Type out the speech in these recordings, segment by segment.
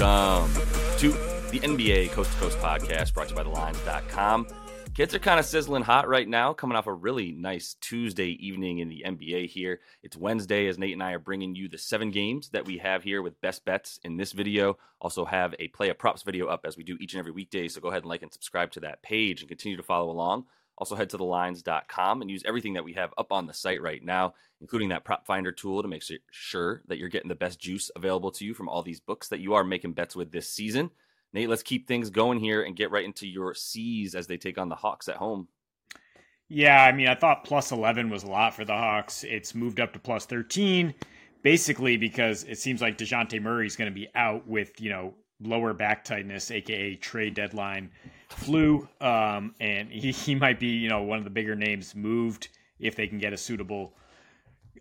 Welcome to the NBA Coast to Coast podcast brought to you by TheLines.com. Kids are kind of sizzling hot right now, coming off a really nice Tuesday evening in the NBA here. It's Wednesday as Nate and I are bringing you the seven games that we have here with best bets in this video. Also have a play of props video up as we do each and every weekday, so go ahead and like and subscribe to that page and continue to follow along. Also, head to thelines.com and use everything that we have up on the site right now, including that prop finder tool to make sure that you're getting the best juice available to you from all these books that you are making bets with this season. Nate, let's keep things going here and get right into your C's as they take on the Hawks at home. Yeah, I mean, I thought plus 11 was a lot for the Hawks. It's moved up to plus 13, basically because it seems like Dejounte Murray is going to be out with, you know, lower back tightness, aka trade deadline flu, um, and he, he might be you know one of the bigger names moved if they can get a suitable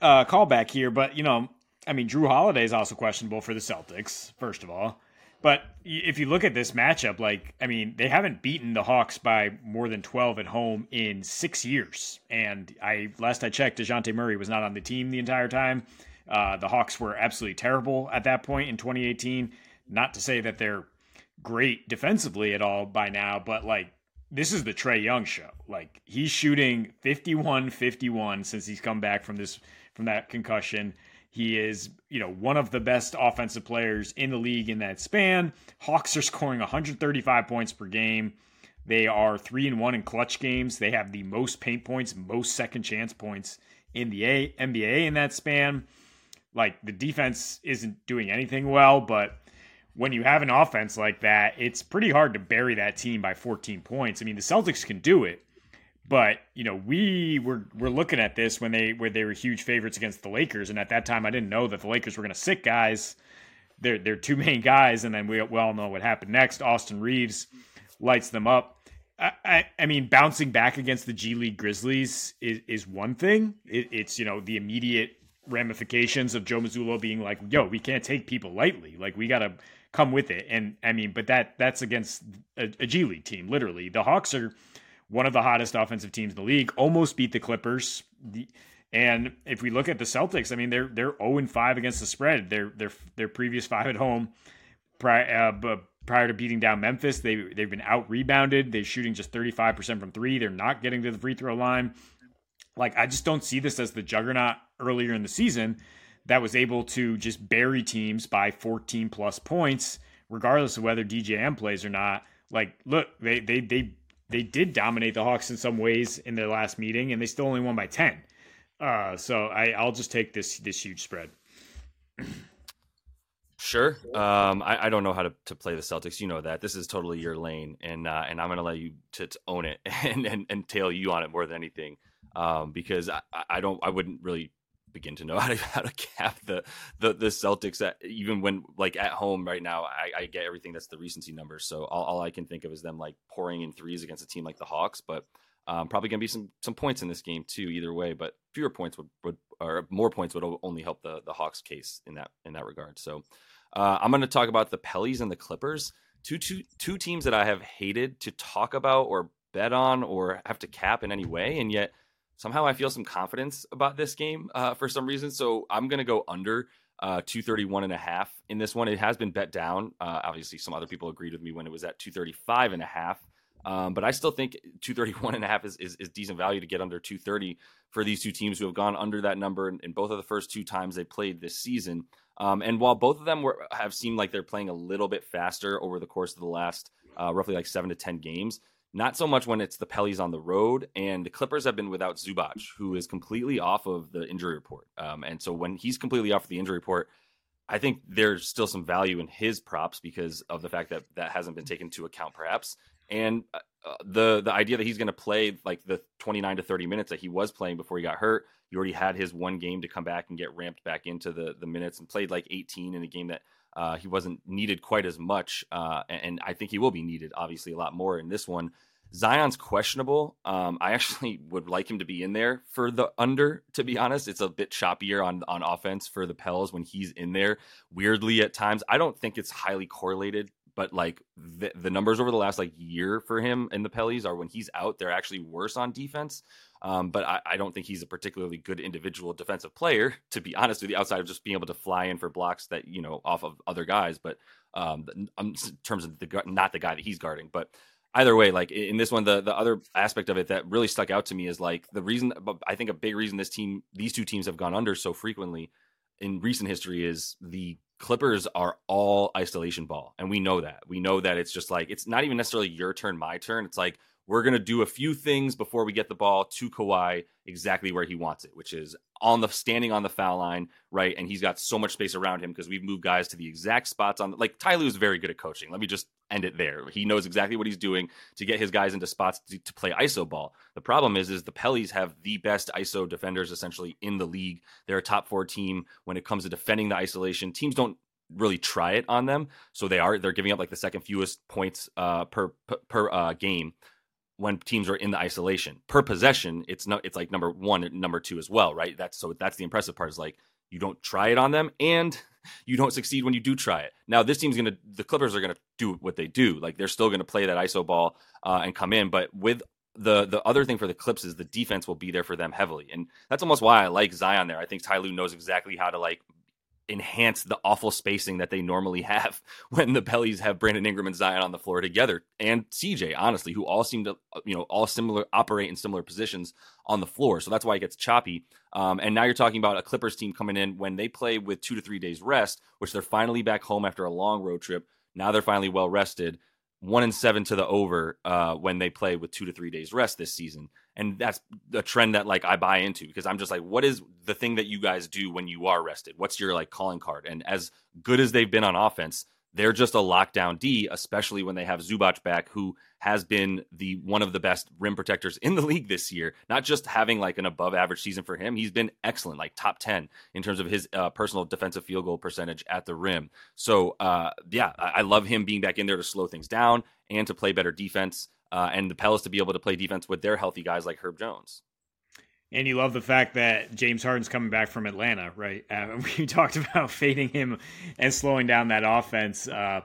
uh, callback here. But you know, I mean, Jrue Holiday is also questionable for the Celtics. First of all, but if you look at this matchup, like I mean, they haven't beaten the Hawks by more than twelve at home in six years. And I last I checked, Dejounte Murray was not on the team the entire time. Uh, the Hawks were absolutely terrible at that point in 2018. Not to say that they're great defensively at all by now, but like this is the Trae Young show. Like he's shooting 51-51 since he's come back from this from that concussion. He is, you know, one of the best offensive players in the league in that span. Hawks are scoring 135 points per game. They are 3 and 1 in clutch games. They have the most paint points, most second chance points in the A- NBA in that span. Like the defense isn't doing anything well, but when you have an offense like that, it's pretty hard to bury that team by 14 points. I mean, the Celtics can do it, but you know, we were were looking at this when they where they were huge favorites against the Lakers, and at that time, I didn't know that the Lakers were going to sit guys. They're they're two main guys, and then we, we all know what happened next. Austin Reaves lights them up. I, I, I mean, bouncing back against the G League Grizzlies is, is one thing. It, it's you know the immediate ramifications of Joe Mazzulla being like, "Yo, we can't take people lightly. Like we got to come with it. And I mean, but that that's against a, a G League team, literally. The Hawks are one of the hottest offensive teams in the league. Almost beat the Clippers. The, and if we look at the Celtics, I mean, they're they're zero oh and five against the spread. Their their their previous five at home, prior, uh, prior to beating down Memphis, they they've been out rebounded. They're shooting just thirty five percent from three. They're not getting to the free throw line. Like I just don't see this as the juggernaut earlier in the season that was able to just bury teams by 14 plus points, regardless of whether DJM plays or not. Like, look, they they they they did dominate the Hawks in some ways in their last meeting, and they still only won by 10. Uh, so I, I'll just take this this huge spread. Sure. Um, I, I, don't know how to, to play the Celtics. You know that this is totally your lane, and uh, and I'm going to let you to, to, own it and, and and tail you on it more than anything, um, because I, I don't I wouldn't really begin to know how to how to cap the the, the Celtics at, even when like at home right now I, I get everything that's the recency numbers. So all, all, I can think of is them like pouring in threes against a team like the Hawks but um, probably gonna be some some points in this game too either way but fewer points would, would or more points would only help the the Hawks case in that in that regard. So uh, I'm gonna talk about the Pellies and the Clippers. Two two two teams that I have hated to talk about or bet on or have to cap in any way and yet somehow I feel some confidence about this game uh, for some reason. So I'm going to go under uh, 231 and a half in this one. It has been bet down. Uh, obviously, some other people agreed with me when it was at 235 and a half. Um, but I still think 231 and a half is, is, is, decent value to get under 230 for these two teams who have gone under that number in, in both of the first two times they played this season. Um, and while both of them were, have seemed like they're playing a little bit faster over the course of the last uh, roughly like seven to 10 games, not so much when it's the Pellies on the road. And the Clippers have been without Zubac, who is completely off of the injury report. Um, and so when he's completely off the injury report, I think there's still some value in his props because of the fact that that hasn't been taken into account, perhaps. And uh, uh the the idea that he's going to play like the 29 to 30 minutes that he was playing before he got hurt. He already had his one game to come back and get ramped back into the the minutes and played like 18 in a game that uh, he wasn't needed quite as much, uh, and I think he will be needed, obviously, a lot more in this one. Zion's questionable. Um, I actually would like him to be in there for the under. To be honest, it's a bit choppier on on offense for the Pels when he's in there. Weirdly, at times, I don't think it's highly correlated, but like the, the numbers over the last like year for him and the Pellies are when he's out, they're actually worse on defense. Um, but I, I, don't think he's a particularly good individual defensive player, to be honest with you, outside of just being able to fly in for blocks that, you know, off of other guys. But um, in terms of the not the guy that he's guarding. But either way, like in this one, the the other aspect of it that really stuck out to me is like the reason. I think a big reason this team, these two teams, have gone under so frequently in recent history is the Clippers are all isolation ball, and we know that. We know that it's just like it's not even necessarily your turn, my turn. It's like we're going to do a few things before we get the ball to Kawhi exactly where he wants it, which is on the standing on the foul line, right? And he's got so much space around him because we've moved guys to the exact spots on like Ty Lue is very good at coaching. Let me just end it there. He knows exactly what he's doing to get his guys into spots to, to play ISO ball. The problem is, is the Pellies have the best ISO defenders essentially in the league. They're a top four team when it comes to defending the isolation. Teams don't really try it on them, so they are they're giving up like the second fewest points uh, per per uh, game when teams are in the isolation. Per possession it's no it's like number one and number two as well right? That's so that's the impressive part is like you don't try it on them and you don't succeed when you do try it. Now this team's gonna the clippers are gonna do what they do. Like they're still gonna play that iso ball uh, and come in but with the the other thing for the clips is the defense will be there for them heavily. And that's almost why i like zion there. I think ty Lue knows exactly how to like enhance the awful spacing that they normally have when the Pellies have Brandon Ingram and Zion on the floor together, and CJ, honestly, who all seem to, uh, you know, all similar operate in similar positions on the floor. So that's why it gets choppy. Um, and now you're talking about a Clippers team coming in when they play with two to three days rest, which they're finally back home after a long road trip. Now they're finally well rested one and seven to the over uh, when they play with two to three days rest this season, and that's a trend that like I buy into because I'm just like, what is the thing that you guys do when you are rested? What's your like calling card? And as good as they've been on offense, they're just a lockdown D, especially when they have Zubac back, who has been the one of the best rim protectors in the league this year. Not just having like an above average season for him, he's been excellent, like top ten in terms of his uh, personal defensive field goal percentage at the rim. So uh, yeah, I-, I love him being back in there to slow things down and to play better defense, uh, and the Pels to be able to play defense with their healthy guys like Herb Jones. And you love the fact that James Harden's coming back from Atlanta, right? Uh, we talked about fading him and slowing down that offense. Uh,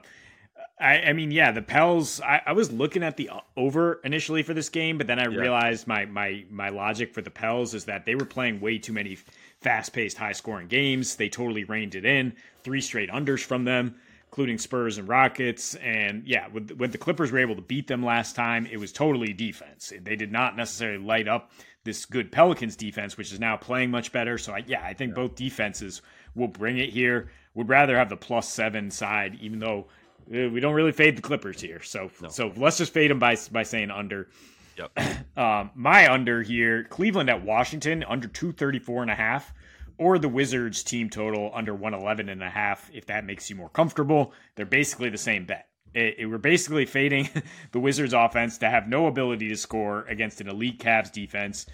I, I, mean, yeah, the Pels. I, I, was looking at the over initially for this game, but then I yeah. realized my my my logic for the Pels is that they were playing way too many fast paced, high scoring games. They totally reined it in. Three straight unders from them, including Spurs and Rockets. And yeah, when, when the Clippers were able to beat them last time, it was totally defense. They did not necessarily light up this good Pelicans defense, which is now playing much better. So I, yeah, I think yeah. both defenses will bring it here. Would rather have the plus seven side, even though we don't really fade the Clippers here. So no. so let's just fade them by by saying under. Yep. um, my under here, Cleveland at Washington under 234 and a half or the Wizards team total under 111 and a half if that makes you more comfortable. They're basically the same bet. It, it, we're basically fading the Wizards offense to have no ability to score against an elite Cavs defense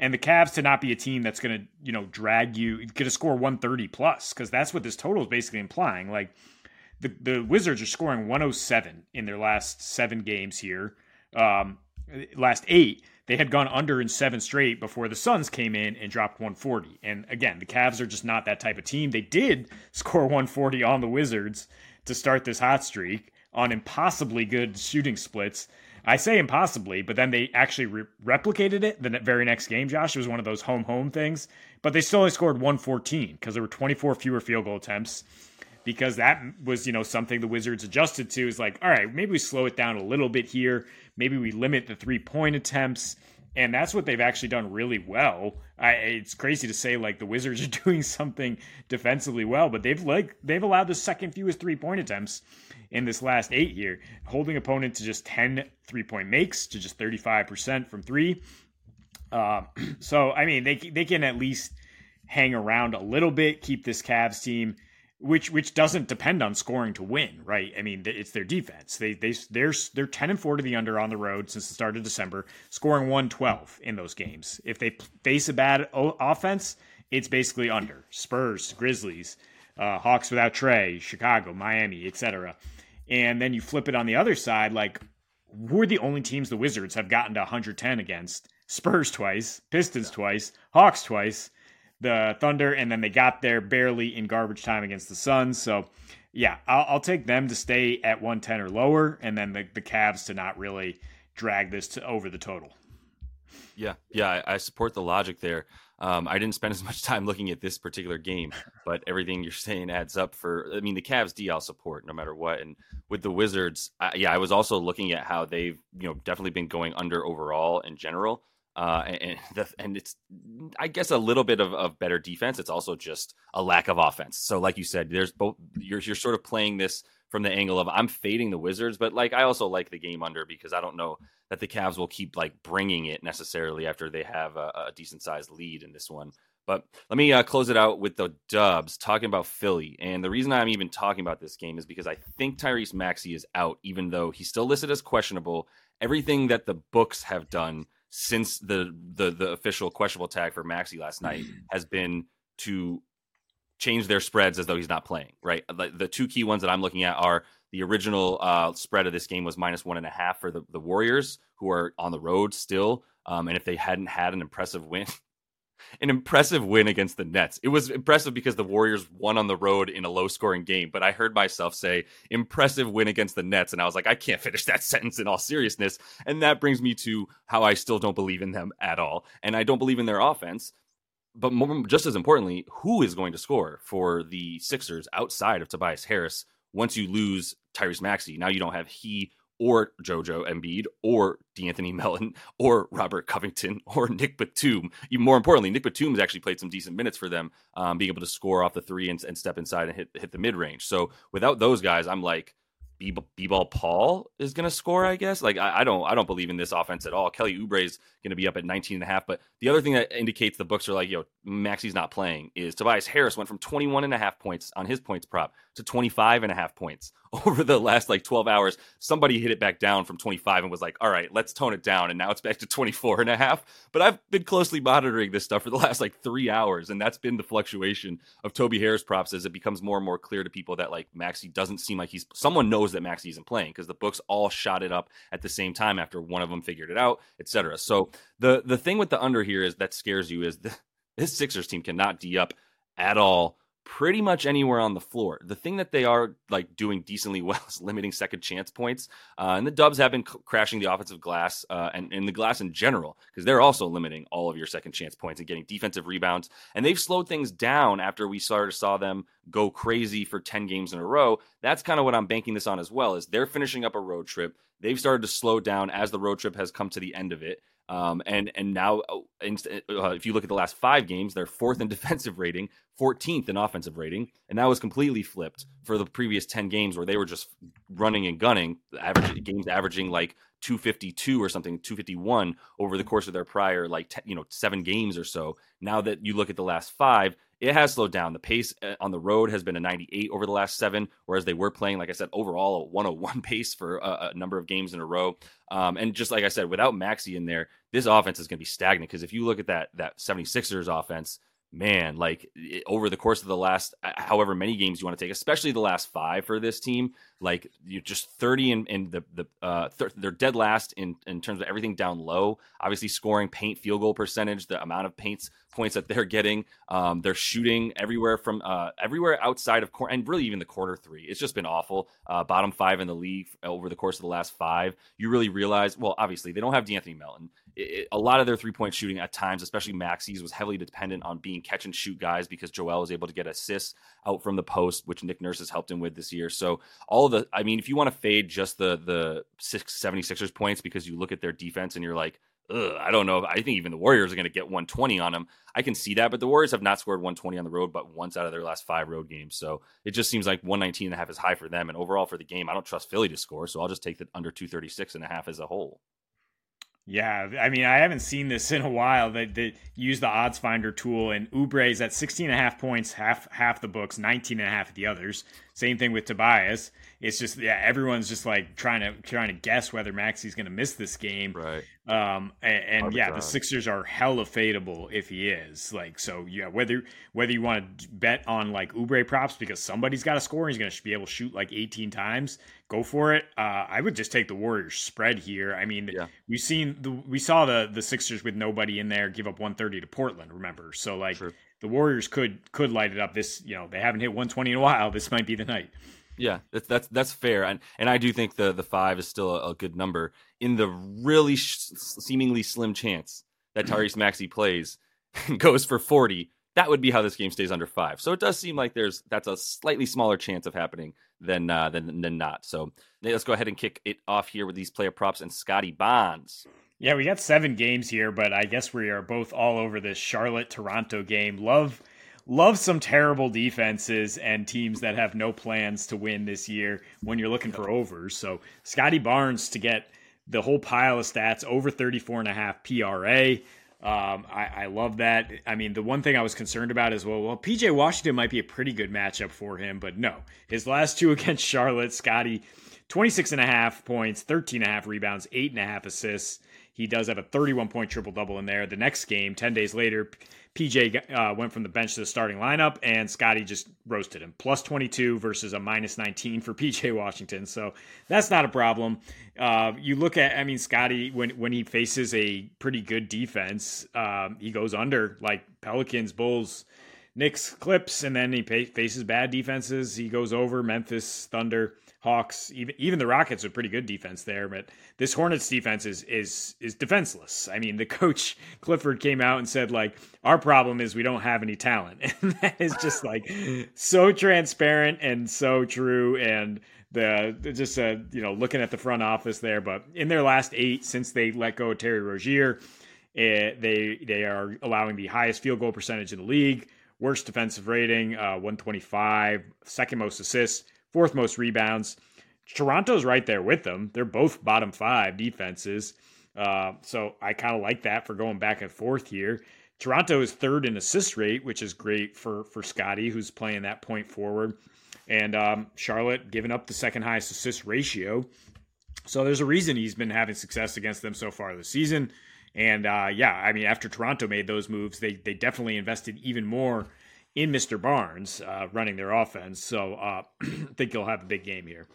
and the Cavs to not be a team that's going to, you know, drag you, going to score 130 plus because that's what this total is basically implying. Like the the Wizards are scoring 107 in their last seven games here. Um, last eight, they had gone under in seven straight before the Suns came in and dropped 140. And again, the Cavs are just not that type of team. They did score 140 on the Wizards to start this hot streak on impossibly good shooting splits. I say impossibly, but then they actually re- replicated it the very next game, Josh. It was one of those home home things, but they still only scored 114 because there were 24 fewer field goal attempts because that was, you know, something the Wizards adjusted to is like, all right, maybe we slow it down a little bit here. Maybe we limit the three point attempts. And that's what they've actually done really well. I, it's crazy to say like the Wizards are doing something defensively well, but they've like they've allowed the second fewest three point attempts in this last eight here, holding opponent to just 10 three point makes to just 35% from three. Uh, so I mean they they can at least hang around a little bit, keep this Cavs team which which doesn't depend on scoring to win, right? I mean, it's their defense. They they they're they're ten and four to the under on the road since the start of December, scoring one twelve in those games. If they face a bad offense, it's basically under. Spurs, Grizzlies, uh, Hawks without Trae, Chicago, Miami, etc. And then you flip it on the other side, like we're the only teams the Wizards have gotten to 110 against. Spurs twice, Pistons yeah. twice, Hawks twice the Thunder, and then they got there barely in garbage time against the Suns. So, yeah, I'll, I'll take them to stay at 110 or lower, and then the, the Cavs to not really drag this to over the total. Yeah, yeah, I, I support the logic there. Um, I didn't spend as much time looking at this particular game, but everything you're saying adds up for. I mean, the Cavs D I'll support no matter what, and with the Wizards, I, yeah, I was also looking at how they've you know definitely been going under overall in general. Uh, and the, and it's I guess a little bit of, of better defense. It's also just a lack of offense. So like you said, there's both. You're you're sort of playing this from the angle of I'm fading the Wizards, but like I also like the game under because I don't know that the Cavs will keep like bringing it necessarily after they have a, a decent sized lead in this one. But let me uh, close it out with the Dubs talking about Philly. And the reason I'm even talking about this game is because I think Tyrese Maxey is out, even though he's still listed as questionable. Everything that the books have done since the the, the official questionable tag for Maxey last night has been to change their spreads as though he's not playing, right? The, the two key ones that I'm looking at are the original uh, spread of this game was minus one and a half for the, the Warriors, who are on the road still. Um, and if they hadn't had an impressive win, an impressive win against the Nets. It was impressive because the Warriors won on the road in a low scoring game, but I heard myself say impressive win against the Nets and I was like I can't finish that sentence in all seriousness. And that brings me to how I still don't believe in them at all. And I don't believe in their offense but more, just as importantly, who is going to score for the Sixers outside of Tobias Harris once you lose Tyrese Maxey? Now you don't have he or JoJo Embiid or De'Anthony Melton or Robert Covington or Nick Batum. Even more importantly, Nick Batum has actually played some decent minutes for them, um, being able to score off the three and, and step inside and hit hit the mid range. So without those guys, I'm like B-ball Paul is going to score, I guess. Like I, I, don't, I don't believe in this offense at all. Kelly Oubre is going to be up at 19 and a half. But the other thing that indicates the books are like, yo, Maxey's not playing is Tobias Harris went from 21 and a half points on his points prop to 25 and a half points over the last like 12 hours. Somebody hit it back down from 25 and was like, all right, let's tone it down. And now it's back to 24 and a half. But I've been closely monitoring this stuff for the last like three hours. And that's been the fluctuation of Toby Harris props as it becomes more and more clear to people that like Maxey doesn't seem like he's someone knows that Maxey isn't playing because the books all shot it up at the same time after one of them figured it out, etc. So the the thing with the under here is that scares you is the, this Sixers team cannot D up at all pretty much anywhere on the floor. The thing that they are like doing decently well is limiting second chance points. Uh, and the Dubs have been c- crashing the offensive glass uh, and, and the glass in general because they're also limiting all of your second chance points and getting defensive rebounds. And they've slowed things down after we started saw them go crazy for 10 games in a row. That's kind of what I'm banking this on as well is they're finishing up a road trip. They've started to slow down as the road trip has come to the end of it. Um, and and now, oh, uh, if you look at the last five games, they're fourth in defensive rating, 14th in offensive rating, and that was completely flipped for the previous 10 games where they were just running and gunning, average games averaging like 252 or something, 251 over the course of their prior like te- you know seven games or so. Now that you look at the last five, it has slowed down. The pace uh, on the road has been a 98 over the last seven, whereas they were playing, like I said, overall a 101 pace for a, a number of games in a row. Um, and just like I said, without Maxey in there, this offense is going to be stagnant because if you look at that that 76ers offense, man, like over the course of the last uh, however many games you want to take, especially the last five for this team, like you're just 30 in, in the the uh, th- they're dead last in in terms of everything down low. Obviously, scoring, paint, field goal percentage, the amount of paints points that they're getting. Um, they're shooting everywhere from uh, everywhere outside of court and really even the quarter three. It's just been awful. Uh, bottom five in the league over the course of the last five. You really realize, well, obviously they don't have De'Anthony Melton. It, a lot of their three point shooting at times, especially Maxey's, was heavily dependent on being catch and shoot guys because Joel was able to get assists out from the post, which Nick Nurse has helped him with this year. So all of the, I mean, if you want to fade just the the six, 76ers points because you look at their defense and you're like, Ugh, I don't know. I think even the Warriors are going to get 120 on them. I can see that, but the Warriors have not scored 120 on the road, but once out of their last five road games. So it just seems like 119 and a half is high for them. And overall for the game, I don't trust Philly to score. So I'll just take the under 236 and a half as a whole. Yeah, I mean, I haven't seen this in a while. They, they use the odds finder tool, and Oubre is at 16 and a half points, half half the books, 19 and a half the others. Same thing with Tobias. It's just yeah, everyone's just like trying to trying to guess whether Maxey's going to miss this game. Right. Um. And, and yeah, the Sixers are hella fadeable if he is. Like so, yeah. Whether whether you want to bet on like Oubre props because somebody's got to score, and he's going to be able to shoot like 18 times. Go for it. Uh, I would just take the Warriors spread here. I mean, yeah. we've seen the we saw the the Sixers with nobody in there give up 130 to Portland. Remember, so like. Sure the Warriors could could light it up. This, you know, they haven't hit 120 in a while. This might be the night. Yeah, that's that's that's fair, and and I do think the the five is still a, a good number in the really sh- seemingly slim chance that Tyrese Maxey plays and goes for forty. That would be how this game stays under five. So it does seem like there's that's a slightly smaller chance of happening than uh, than than not. So let's go ahead and kick it off here with these player props and Scottie Barnes. Yeah, we got seven games here, but I guess we are both all over this Charlotte Toronto game. Love love some terrible defenses and teams that have no plans to win this year when you're looking for overs. So Scottie Barnes to get the whole pile of stats over 34 and a half PRA. Um, I, I, love that. I mean, the one thing I was concerned about is well, well, PJ Washington might be a pretty good matchup for him, but no. His last two against Charlotte, Scottie, 26 and a half points, 13 and a half rebounds, eight and a half assists. He does have a 31 point triple double in there. The next game, 10 days later, PJ uh, went from the bench to the starting lineup, and Scottie just roasted him. Plus 22 versus a minus 19 for PJ Washington. So that's not a problem. Uh, you look at, I mean, Scottie, when, when he faces a pretty good defense, um, he goes under like Pelicans, Bulls, Knicks, Clips, and then he faces bad defenses. He goes over Memphis, Thunder. Hawks, even even the Rockets are pretty good defense there, but this Hornets defense is is is defenseless. I mean, the coach Clifford came out and said like our problem is we don't have any talent, and that is just like so transparent and so true. And the just uh, you know looking at the front office there, but in their last eight since they let go of Terry Rozier, it, they they are allowing the highest field goal percentage in the league, worst defensive rating, uh, 125, second most assists fourth most rebounds. Toronto's right there with them. They're both bottom five defenses. Uh, so I kind of like that for going back and forth here. Toronto is third in assist rate, which is great for for Scottie, who's playing that point forward. And um, Charlotte giving up the second highest assist ratio. So there's a reason he's been having success against them so far this season. And uh, yeah, I mean, after Toronto made those moves, they they definitely invested even more in Mr. Barnes uh, running their offense. So uh, I think he'll have a big game here.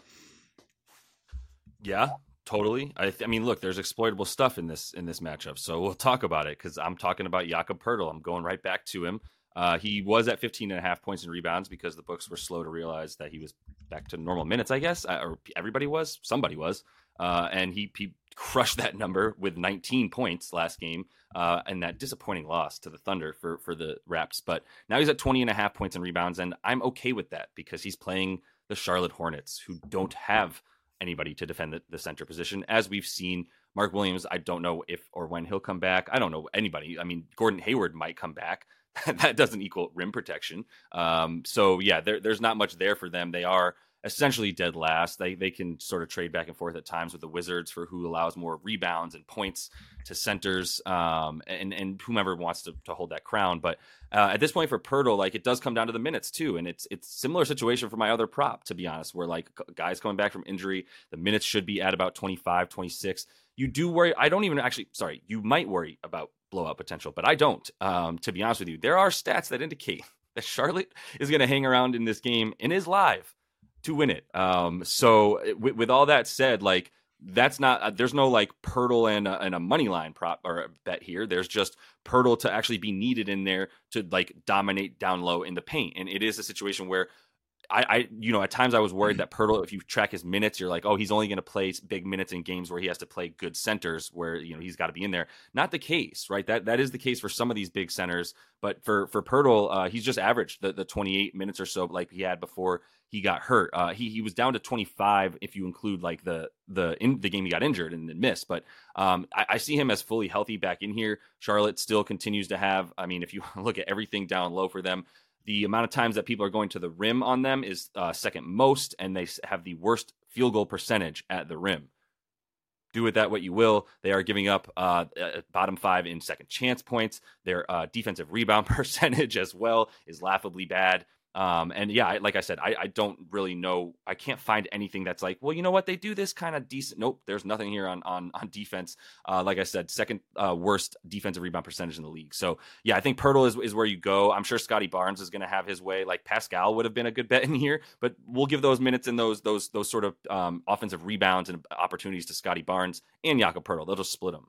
Yeah, totally. I, th- I, mean, look, there's exploitable stuff in this in this matchup, so we'll talk about it because I'm talking about Jakob Poeltl. I'm going right back to him. Uh, he was at 15 and a half points and rebounds because the books were slow to realize that he was back to normal minutes. I guess, uh, or everybody was, somebody was, uh, and he, he crushed that number with 19 points last game uh, and that disappointing loss to the Thunder for for the Raps. But now he's at 20 and a half points and rebounds, and I'm okay with that because he's playing the Charlotte Hornets, who don't have anybody to defend the, the center position, as we've seen. Mark Williams, I don't know if or when he'll come back. I don't know anybody. I mean, Gordon Hayward might come back. that doesn't equal rim protection. Um, so yeah, there, there's not much there for them. They are essentially dead last. They they can sort of trade back and forth at times with the Wizards for who allows more rebounds and points to centers, um, and and whomever wants to, to hold that crown. But uh, at this point for Poeltl, like it does come down to the minutes too, and it's it's similar situation for my other prop to be honest, where like guys coming back from injury, the minutes should be at about 25, 26. You do worry. I don't even actually. Sorry, you might worry about blowout potential, but I don't. Um, to be honest with you, there are stats that indicate that Charlotte is going to hang around in this game and is live to win it. Um, so with, with, all that said, like that's not uh, there's no like Poeltl and a, and a money line prop or bet here. There's just Poeltl to actually be needed in there to like dominate down low in the paint, and it is a situation where I, I, you know, at times I was worried mm-hmm. that Poeltl, if you track his minutes, you're like, oh, he's only going to play big minutes in games where he has to play good centers, where you know he's got to be in there. Not the case, right? That that is the case for some of these big centers, but for for Poeltl, uh, he's just averaged the, the 28 minutes or so like he had before he got hurt. Uh, he he was down to 25 if you include like the the in the game he got injured and then missed. But um, I, I, see him as fully healthy back in here. Charlotte still continues to have. I mean, if you look at everything down low for them, the amount of times that people are going to the rim on them is uh, second most, and they have the worst field goal percentage at the rim. Do with that what you will. They are giving up uh, bottom five in second chance points. Their uh, defensive rebound percentage as well is laughably bad. Um, and yeah, like I said, I, I, don't really know. I can't find anything that's like, well, you know what? They do this kind of decent. Nope, there's nothing here on on on defense. Uh, like I said, second uh, worst defensive rebound percentage in the league. So yeah, I think Poeltl is, is where you go. I'm sure Scottie Barnes is going to have his way. Like Pascal would have been a good bet in here, but we'll give those minutes and those those those sort of um, offensive rebounds and opportunities to Scottie Barnes and Jakob Poeltl. They'll just split them.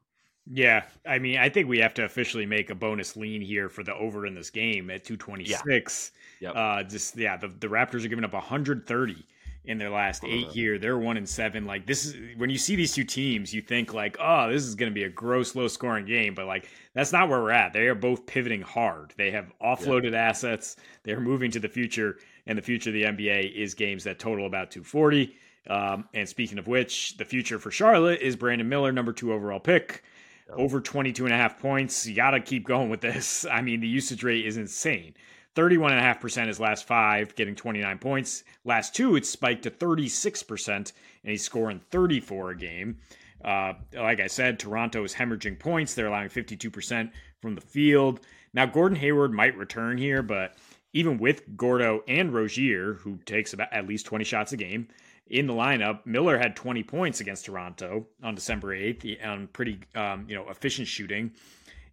Yeah, I mean, I think we have to officially make a bonus lean here for the over in this game at 226. Yeah. Yep. Uh, just yeah, the, the Raptors are giving up 130 in their last eight here. They're one and seven. Like this is when you see these two teams, you think like, oh, this is going to be a gross, low scoring game. But like that's not where we're at. They are both pivoting hard. They have offloaded yeah. assets. They're moving to the future, and the future of the NBA is games that total about 240. Um, and speaking of which, the future for Charlotte is Brandon Miller, number two overall pick. Over 22 and a half points. You got to keep going with this. I mean, the usage rate is insane. 31.5% his last five, getting 29 points. Last two, it's spiked to 36%, and he's scoring 34 a game. Uh, like I said, Toronto is hemorrhaging points. They're allowing 52% from the field. Now, Gordon Hayward might return here, but even with Gordo and Rozier, who takes about at least 20 shots a game in the lineup, Miller had 20 points against Toronto on December 8th on pretty um, you know efficient shooting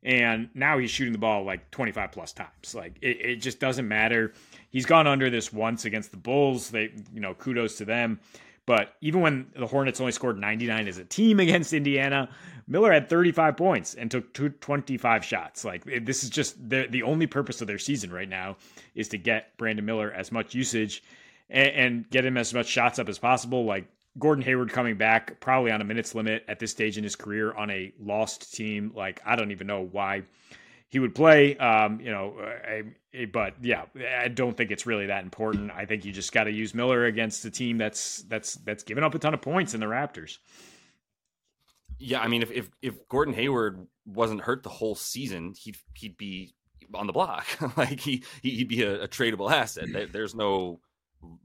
and now he's shooting the ball like 25 plus times. Like it, it just doesn't matter. He's gone under this once against the Bulls. They, you know, kudos to them. But even when the Hornets only scored 99 as a team against Indiana, Miller had 35 points and took 25 shots. Like this is just the the only purpose of their season right now is to get Brandon Miller as much usage and, and get him as much shots up as possible. Like Gordon Hayward coming back probably on a minutes limit at this stage in his career on a lost team. Like I don't even know why he would play. Um, you know, I, I, but yeah, I don't think it's really that important. I think you just got to use Miller against a team that's that's that's given up a ton of points in the Raptors. Yeah, I mean, if if, if Gordon Hayward wasn't hurt the whole season, he'd he'd be on the block. like he he'd be a, a tradable asset. There's no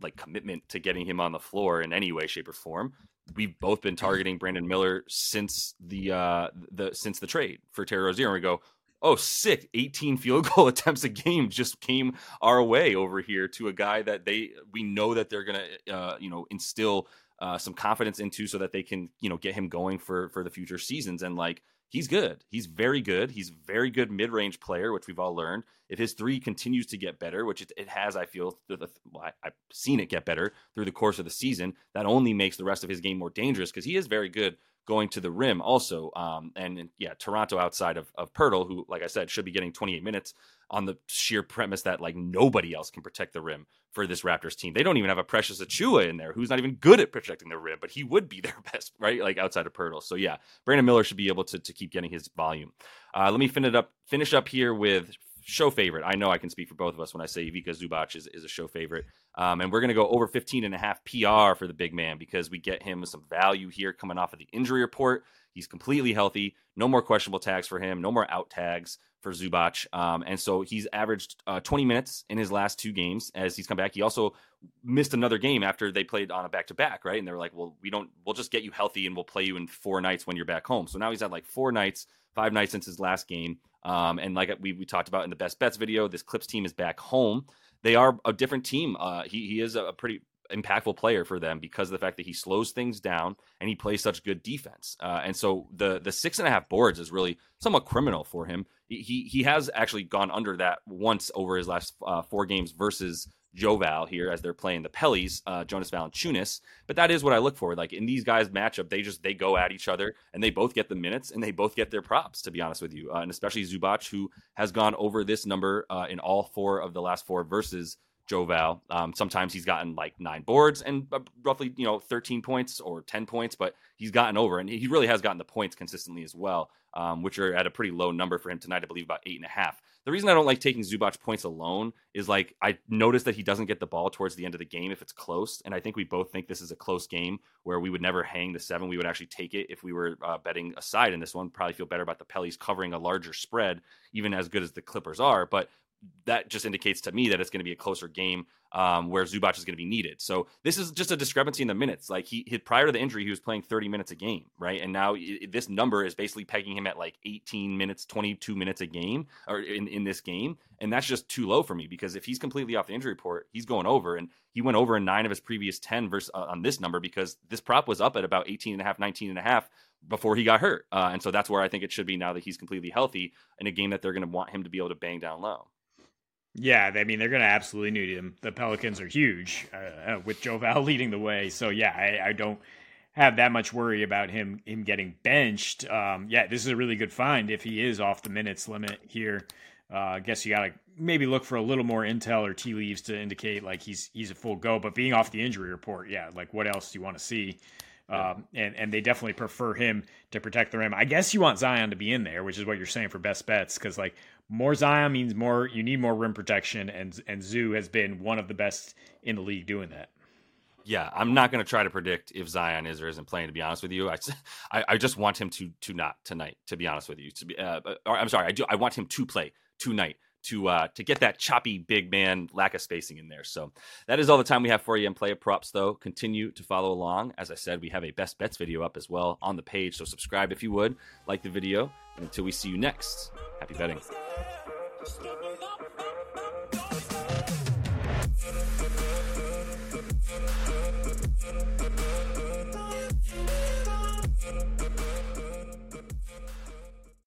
like commitment to getting him on the floor in any way, shape, or form. We've both been targeting Brandon Miller since the uh the since the trade for Terry Rozier, and we go, oh, sick! 18 field goal attempts a game just came our way over here to a guy that they we know that they're gonna uh, you know instill uh, some confidence into so that they can you know get him going for for the future seasons and like he's good. He's very good. He's a very good mid range player, which we've all learned. If his three continues to get better, which it, it has, I feel, the, well, I, have seen it get better through the course of the season, that only makes the rest of his game more dangerous because he is very good going to the rim also. Um, and, yeah, Toronto outside of, of Poeltl, who, like I said, should be getting 28 minutes on the sheer premise that like nobody else can protect the rim for this Raptors team. They don't even have a Precious Achiuwa in there, who's not even good at protecting the rim, but he would be their best, right? Like outside of Poeltl. So yeah, Brandon Miller should be able to, to keep getting his volume. Uh, let me finish up finish up here with show favorite. I know I can speak for both of us when I say Ivica Zubac is, is a show favorite. Um, and we're going to go over 15 and a half PR for the big man because we get him some value here coming off of the injury report. He's completely healthy. No more questionable tags for him. No more out tags for Zubac. Um, and so he's averaged uh, 20 minutes in his last two games as he's come back. He also missed another game after they played on a back to back, right? And they were like, well, we don't, we'll just get you healthy and we'll play you in four nights when you're back home. So now he's had like four nights, five nights since his last game. Um, and like we, we talked about in the best bets video, this Clips team is back home. They are a different team. Uh, he, he is a pretty impactful player for them because of the fact that he slows things down and he plays such good defense. Uh, and so the the six and a half boards is really somewhat criminal for him. He he, has actually gone under that once over his last uh, four games versus Joval here as they're playing the Pellies, uh, Jonas Valanciunas. But that is what I look for. Like in these guys' matchup, they just they go at each other and they both get the minutes and they both get their props. To be honest with you, uh, and especially Zubac, who has gone over this number uh, in all four of the last four versus Joval. Um, sometimes he's gotten like nine boards and uh, roughly you know 13 points or 10 points, but he's gotten over and he really has gotten the points consistently as well, um, which are at a pretty low number for him tonight. I believe about eight and a half. The reason I don't like taking Zubac points alone is like I noticed that he doesn't get the ball towards the end of the game if it's close, and I think we both think this is a close game where we would never hang the seven. We would actually take it if we were uh, betting aside in this one. Probably feel better about the Pellies covering a larger spread, even as good as the Clippers are. But that just indicates to me that it's going to be a closer game um, where Zubac is going to be needed. So this is just a discrepancy in the minutes. Like he, he prior to the injury, he was playing 30 minutes a game, right? And now it, this number is basically pegging him at like 18 minutes, 22 minutes a game, or in, in this game, and that's just too low for me because if he's completely off the injury report, he's going over, and he went over in nine of his previous 10 versus uh, on this number because this prop was up at about 18 and a half, 19 and a half before he got hurt, uh, and so that's where I think it should be now that he's completely healthy in a game that they're going to want him to be able to bang down low. Yeah, I mean they're going to absolutely need him. The Pelicans are huge uh, uh with Joval leading the way, so yeah, I, I, don't have that much worry about him him getting benched. Um, yeah, this is a really good find if he is off the minutes limit here. Uh, I guess you got to maybe look for a little more intel or tea leaves to indicate like he's he's a full go. But being off the injury report, yeah, like what else do you want to see? Um, and and they definitely prefer him to protect the rim. I guess you want Zion to be in there, which is what you're saying for best bets, because like more Zion means more. You need more rim protection, and and Zoo has been one of the best in the league doing that. Yeah, I'm not going to try to predict if Zion is or isn't playing. To be honest with you, I, I, I just want him to to not tonight. To be honest with you, to be, uh, or, I'm sorry, I do. I want him to play tonight to uh, to get that choppy big man lack of spacing in there. So that is all the time we have for you in play props. Though continue to follow along. As I said, we have a best bets video up as well on the page. So subscribe if you would, like the video. And until we see you next, happy betting.